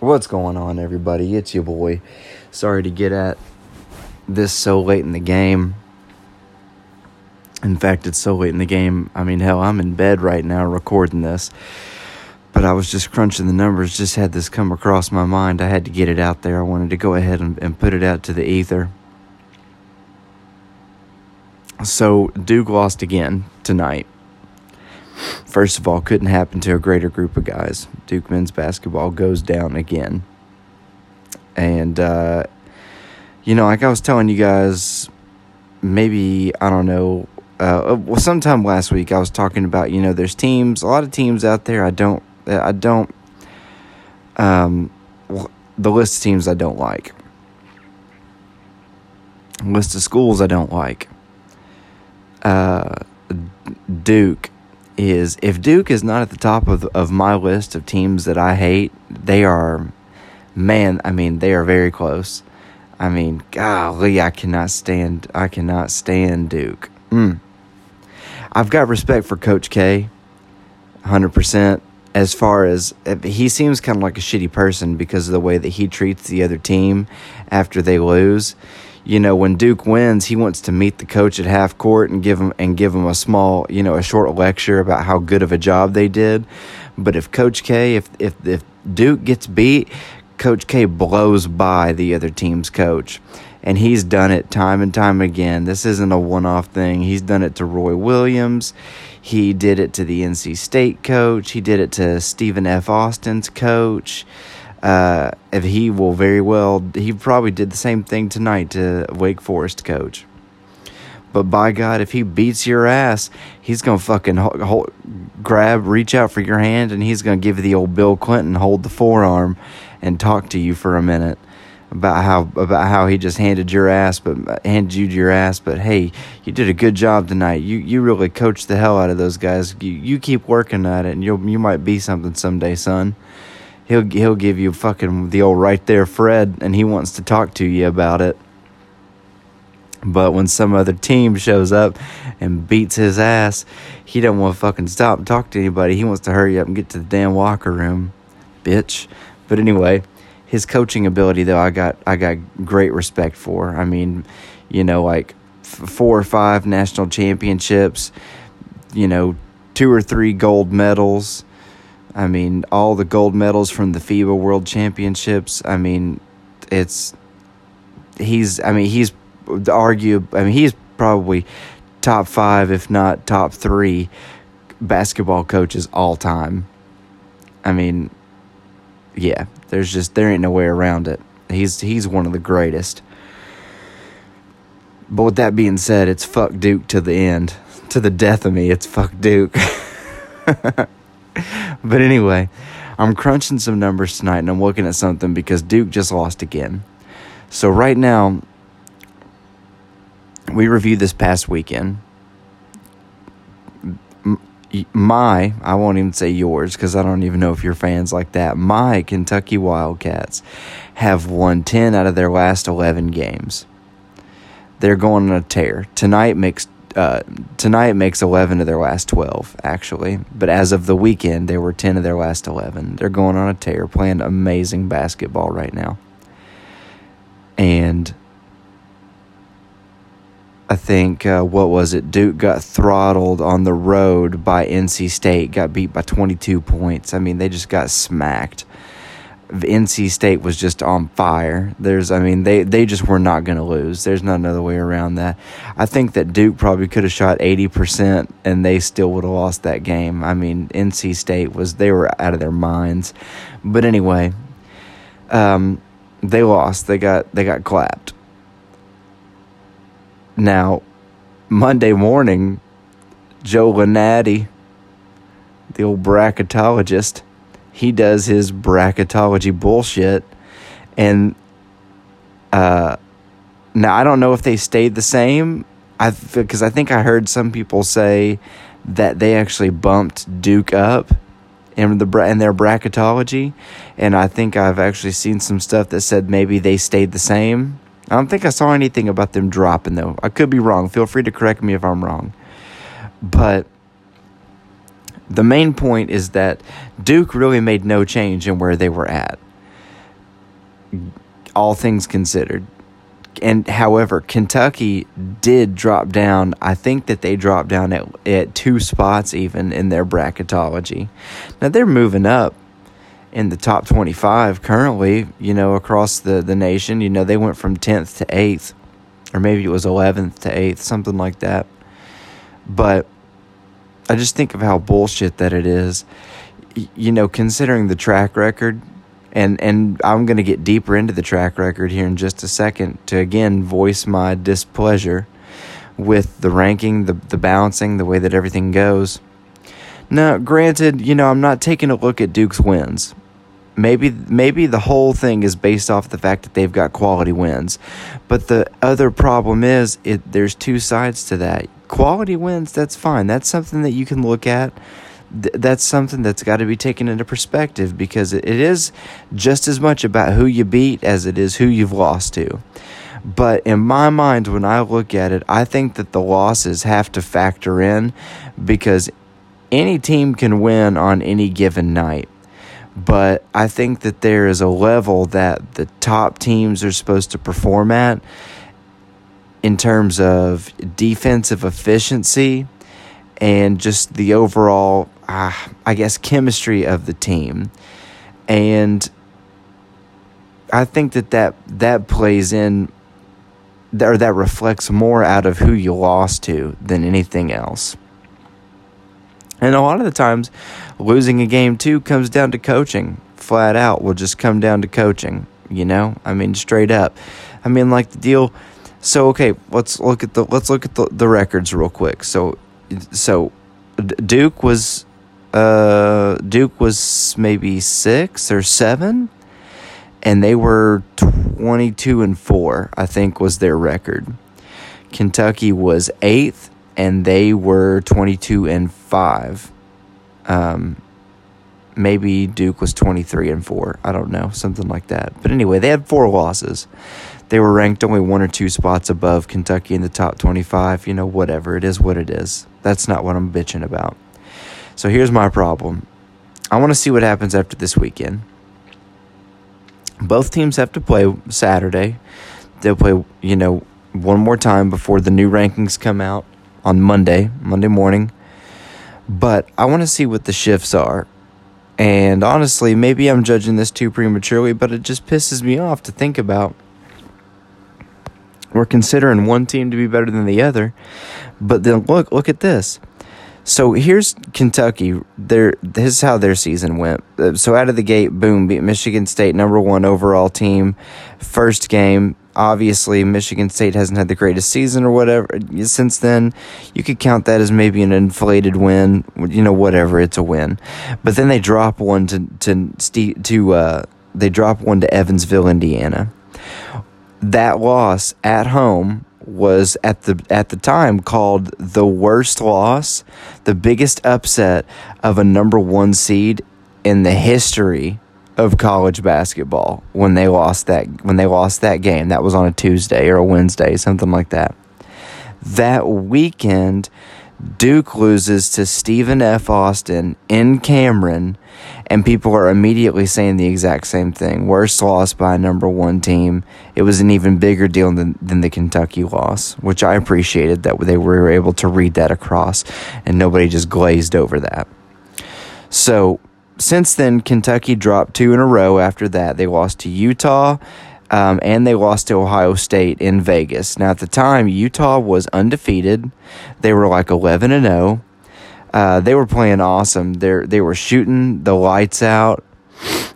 What's going on, everybody? It's your boy. Sorry to get at this so late in the game. In fact, it's so late in the game. I mean, hell, I'm in bed right now recording this. But I was just crunching the numbers, just had this come across my mind. I had to get it out there. I wanted to go ahead and, and put it out to the ether. So, Duke lost again tonight. First of all, couldn't happen to a greater group of guys. Duke men's basketball goes down again. And, uh, you know, like I was telling you guys, maybe, I don't know, uh, well, sometime last week I was talking about, you know, there's teams, a lot of teams out there I don't, I don't, um, the list of teams I don't like. List of schools I don't like. Uh, Duke is if Duke is not at the top of of my list of teams that I hate, they are man, I mean, they are very close. I mean, golly, I cannot stand I cannot stand Duke. Mm. I've got respect for Coach K, 100%. As far as he seems kind of like a shitty person because of the way that he treats the other team after they lose you know, when Duke wins, he wants to meet the coach at half court and give him and give him a small, you know, a short lecture about how good of a job they did. But if Coach K, if if if Duke gets beat, Coach K blows by the other team's coach. And he's done it time and time again. This isn't a one off thing. He's done it to Roy Williams. He did it to the NC State coach. He did it to Stephen F. Austin's coach uh, if he will very well, he probably did the same thing tonight to Wake Forest coach. But by God, if he beats your ass, he's gonna fucking hold, hold, grab, reach out for your hand, and he's gonna give you the old Bill Clinton hold the forearm and talk to you for a minute about how about how he just handed your ass, but handed you your ass. But hey, you did a good job tonight. You you really coached the hell out of those guys. You you keep working at it, and you you might be something someday, son he'll he'll give you fucking the old right there Fred and he wants to talk to you about it. But when some other team shows up and beats his ass, he don't want to fucking stop and talk to anybody. He wants to hurry up and get to the damn locker room, bitch. But anyway, his coaching ability though, I got I got great respect for. I mean, you know, like f- four or five national championships, you know, two or three gold medals I mean, all the gold medals from the FIBA World Championships. I mean, it's he's. I mean, he's argue. I mean, he's probably top five, if not top three, basketball coaches all time. I mean, yeah, there's just there ain't no way around it. He's he's one of the greatest. But with that being said, it's fuck Duke to the end, to the death of me. It's fuck Duke. but anyway, I'm crunching some numbers tonight and I'm looking at something because Duke just lost again. So right now, we reviewed this past weekend. My, I won't even say yours because I don't even know if you're fans like that. My Kentucky Wildcats have won 10 out of their last 11 games. They're going on a tear. Tonight makes uh, tonight makes 11 of their last 12, actually. But as of the weekend, they were 10 of their last 11. They're going on a tear, playing amazing basketball right now. And I think, uh, what was it? Duke got throttled on the road by NC State, got beat by 22 points. I mean, they just got smacked. NC State was just on fire. There's, I mean, they, they just were not going to lose. There's not another way around that. I think that Duke probably could have shot 80% and they still would have lost that game. I mean, NC State was, they were out of their minds. But anyway, um, they lost. They got, they got clapped. Now, Monday morning, Joe Lunardi, the old bracketologist, he does his bracketology bullshit and uh now I don't know if they stayed the same I because I think I heard some people say that they actually bumped Duke up in the in their bracketology and I think I've actually seen some stuff that said maybe they stayed the same. I don't think I saw anything about them dropping though. I could be wrong. Feel free to correct me if I'm wrong. But the main point is that Duke really made no change in where they were at. all things considered. And however, Kentucky did drop down. I think that they dropped down at, at two spots even in their bracketology. Now they're moving up in the top 25 currently, you know, across the, the nation. You know, they went from 10th to 8th, or maybe it was 11th to 8th, something like that. But I just think of how bullshit that it is. You know, considering the track record and and I'm going to get deeper into the track record here in just a second to again voice my displeasure with the ranking, the the balancing, the way that everything goes. Now, granted, you know, I'm not taking a look at Duke's wins. Maybe maybe the whole thing is based off the fact that they've got quality wins. But the other problem is it there's two sides to that. Quality wins, that's fine. That's something that you can look at th- that's something that's got to be taken into perspective because it is just as much about who you beat as it is who you've lost to. But in my mind, when I look at it, I think that the losses have to factor in because any team can win on any given night. But I think that there is a level that the top teams are supposed to perform at in terms of defensive efficiency and just the overall uh, I guess, chemistry of the team. And I think that that, that plays in, or that reflects more out of who you lost to than anything else. And a lot of the times, losing a game too comes down to coaching. Flat out, will just come down to coaching. You know, I mean, straight up. I mean, like the deal. So okay, let's look at the let's look at the, the records real quick. So, so Duke was uh, Duke was maybe six or seven, and they were 22 and four, I think was their record. Kentucky was eighth, and they were 22 and five. Um, maybe Duke was 23 and 4. I don't know, something like that. But anyway, they had four losses. They were ranked only one or two spots above Kentucky in the top 25. You know, whatever. It is what it is. That's not what I'm bitching about. So here's my problem. I want to see what happens after this weekend. Both teams have to play Saturday. They'll play, you know, one more time before the new rankings come out on Monday, Monday morning. But I want to see what the shifts are. And honestly, maybe I'm judging this too prematurely, but it just pisses me off to think about. We're considering one team to be better than the other. But then look, look at this. So here's Kentucky. Their this is how their season went. Uh, so out of the gate, boom, beat Michigan State, number one overall team. First game, obviously Michigan State hasn't had the greatest season or whatever since then. You could count that as maybe an inflated win. You know, whatever, it's a win. But then they drop one to to to uh, they drop one to Evansville, Indiana. That loss at home was at the at the time called the worst loss, the biggest upset of a number 1 seed in the history of college basketball when they lost that when they lost that game. That was on a Tuesday or a Wednesday, something like that. That weekend Duke loses to Stephen F. Austin in Cameron, and people are immediately saying the exact same thing. Worst loss by a number one team. It was an even bigger deal than, than the Kentucky loss, which I appreciated that they were able to read that across, and nobody just glazed over that. So, since then, Kentucky dropped two in a row after that. They lost to Utah um, and they lost to Ohio State in Vegas. Now, at the time, Utah was undefeated. They were like 11 and 0. Uh, they were playing awesome. They they were shooting the lights out,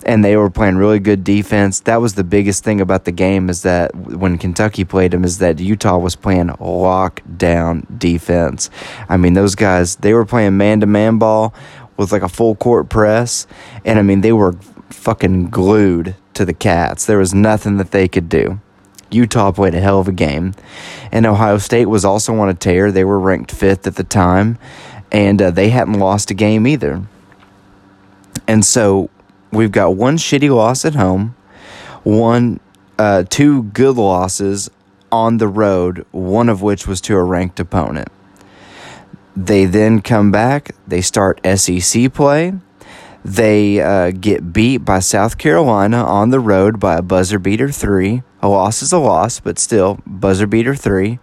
and they were playing really good defense. That was the biggest thing about the game is that when Kentucky played them, is that Utah was playing lockdown defense. I mean, those guys they were playing man to man ball with like a full court press, and I mean they were fucking glued to the Cats. There was nothing that they could do. Utah played a hell of a game. And Ohio State was also on a tear. They were ranked fifth at the time, and uh, they hadn't lost a game either. And so we've got one shitty loss at home, one, uh, two good losses on the road, one of which was to a ranked opponent. They then come back, they start SEC play, They uh, get beat by South Carolina on the road by a buzzer beater three. A loss is a loss, but still, buzzer beater three.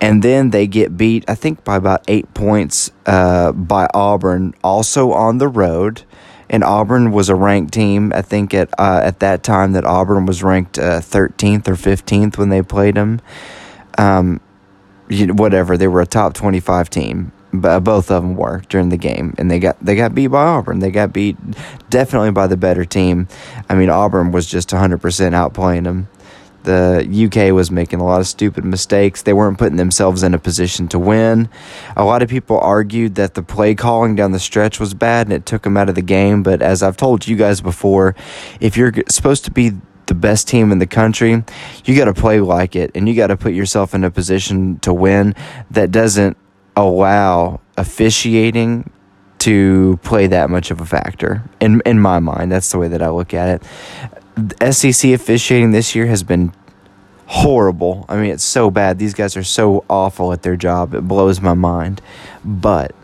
And then they get beat, I think, by about eight points uh, by Auburn, also on the road. And Auburn was a ranked team. I think at uh, at that time that Auburn was ranked uh, 13th or 15th when they played them. Um, whatever, they were a top 25 team both of them were during the game, and they got they got beat by Auburn. They got beat definitely by the better team. I mean, Auburn was just 100% outplaying them. The UK was making a lot of stupid mistakes. They weren't putting themselves in a position to win. A lot of people argued that the play calling down the stretch was bad and it took them out of the game. But as I've told you guys before, if you're supposed to be the best team in the country, you got to play like it and you got to put yourself in a position to win that doesn't allow officiating to play that much of a factor in in my mind. That's the way that I look at it. SEC officiating this year has been horrible. I mean, it's so bad. These guys are so awful at their job. It blows my mind. But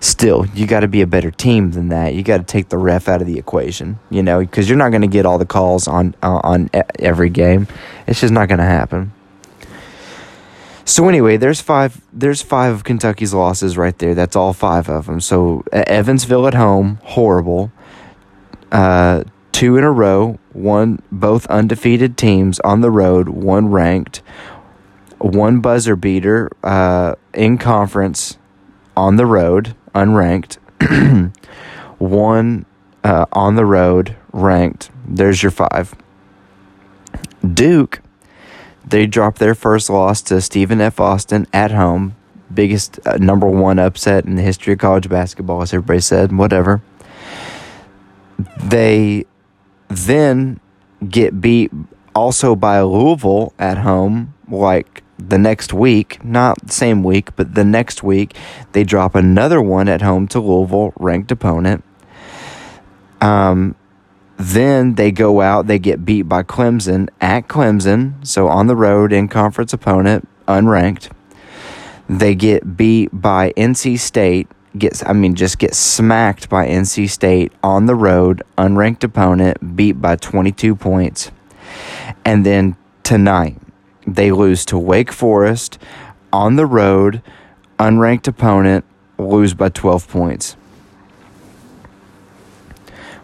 still, you got to be a better team than that. You got to take the ref out of the equation, you know, because you're not going to get all the calls on on every game. It's just not going to happen. So anyway, there's five. There's five of Kentucky's losses right there. That's all five of them. So Evansville at home, horrible. Uh, two in a row. One, both undefeated teams on the road. One ranked. One buzzer beater uh, in conference on the road, unranked. one uh, on the road, ranked. There's your five. Duke they dropped their first loss to Stephen F. Austin at home. Biggest uh, number one upset in the history of college basketball, as everybody said. Whatever. They then get beat also by Louisville at home, like the next week, not the same week, but the next week, they drop another one at home to Louisville, ranked opponent. Um, then they go out, they get beat by Clemson at Clemson, so on the road in conference opponent, unranked. They get beat by NC State, gets I mean just get smacked by NC State on the road, unranked opponent, beat by 22 points. And then tonight, they lose to Wake Forest on the road, unranked opponent, lose by 12 points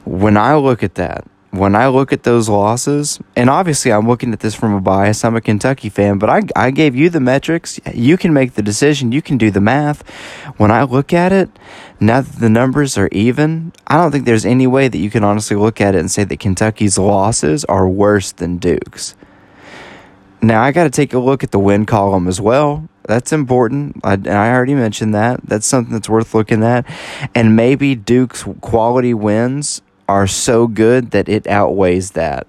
when I look at that, when I look at those losses, and obviously I'm looking at this from a bias, I'm a Kentucky fan, but I, I gave you the metrics. You can make the decision, you can do the math. When I look at it, now that the numbers are even, I don't think there's any way that you can honestly look at it and say that Kentucky's losses are worse than Duke's. Now I got to take a look at the win column as well. That's important. I, I already mentioned that. That's something that's worth looking at. And maybe Duke's quality wins are so good that it outweighs that.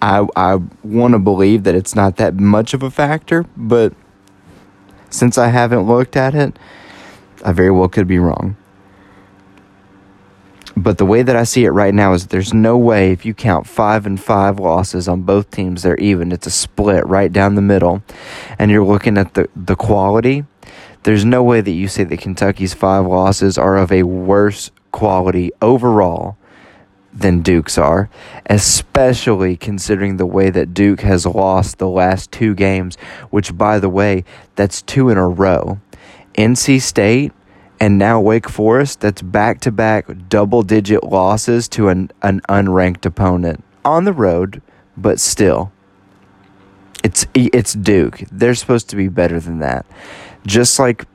I I want to believe that it's not that much of a factor, but since I haven't looked at it, I very well could be wrong. But the way that I see it right now is there's no way if you count five and five losses on both teams, they're even. It's a split right down the middle. And you're looking at the, the quality. There's no way that you say that Kentucky's five losses are of a worse quality overall than Duke's are, especially considering the way that Duke has lost the last two games, which, by the way, that's two in a row. NC State and now Wake Forest, that's back to back double digit losses to an, an unranked opponent on the road, but still. It's it's Duke. They're supposed to be better than that. Just like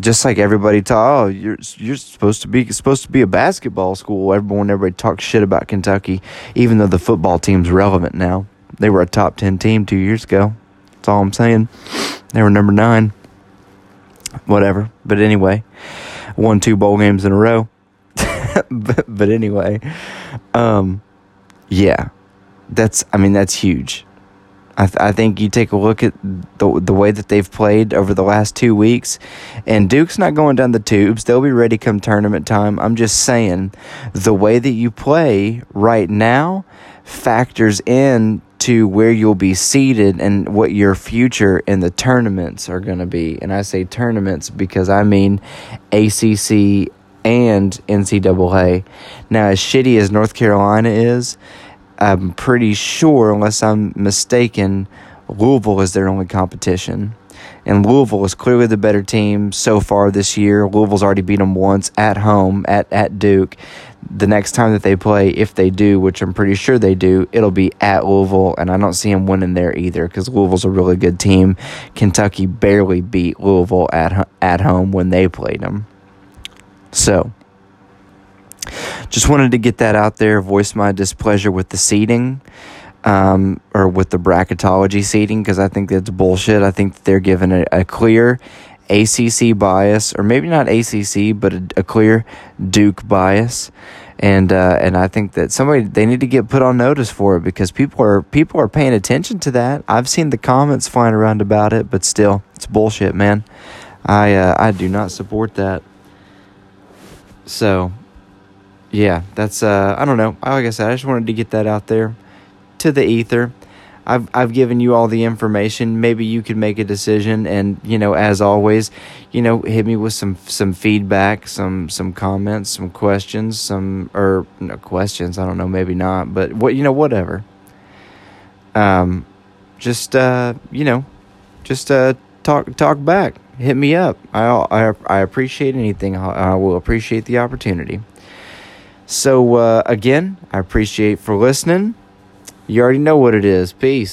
just like everybody taught, oh, you're you're supposed to be supposed to be a basketball school. Everyone, everybody talks shit about Kentucky, even though the football team's relevant now. They were a top ten team two years ago. That's all I'm saying. They were number nine. Whatever. But anyway, won two bowl games in a row. but, but anyway, um, yeah, that's I mean that's huge. I, th- I think you take a look at the the way that they've played over the last two weeks, and Duke's not going down the tubes. They'll be ready come tournament time. I'm just saying, the way that you play right now factors in to where you'll be seated and what your future in the tournaments are going to be. And I say tournaments because I mean ACC and NCAA. Now, as shitty as North Carolina is, I'm pretty sure, unless I'm mistaken, Louisville is their only competition. And Louisville is clearly the better team so far this year. Louisville's already beat them once at home at, at Duke. The next time that they play, if they do, which I'm pretty sure they do, it'll be at Louisville, and I don't see them winning there either because Louisville's a really good team. Kentucky barely beat Louisville at at home when they played them. So, just wanted to get that out there, voice my displeasure with the seeding um, or with the bracketology seeding because I think that's bullshit. I think they're given a, a, clear ACC bias, or maybe not ACC, but a, a clear Duke bias. And uh, and I think that somebody they need to get put on notice for it because people are people are paying attention to that. I've seen the comments flying around about it, but still, it's bullshit, man. I uh, I do not support that. So, yeah, that's uh, I don't know. Like I said, I just wanted to get that out there to the ether. I've I've given you all the information. Maybe you could make a decision, and you know, as always, you know, hit me with some some feedback, some some comments, some questions, some or no questions. I don't know, maybe not, but what you know, whatever. Um, just uh, you know, just uh, talk talk back. Hit me up. I I I appreciate anything. I, I will appreciate the opportunity. So uh, again, I appreciate for listening. You already know what it is. Peace.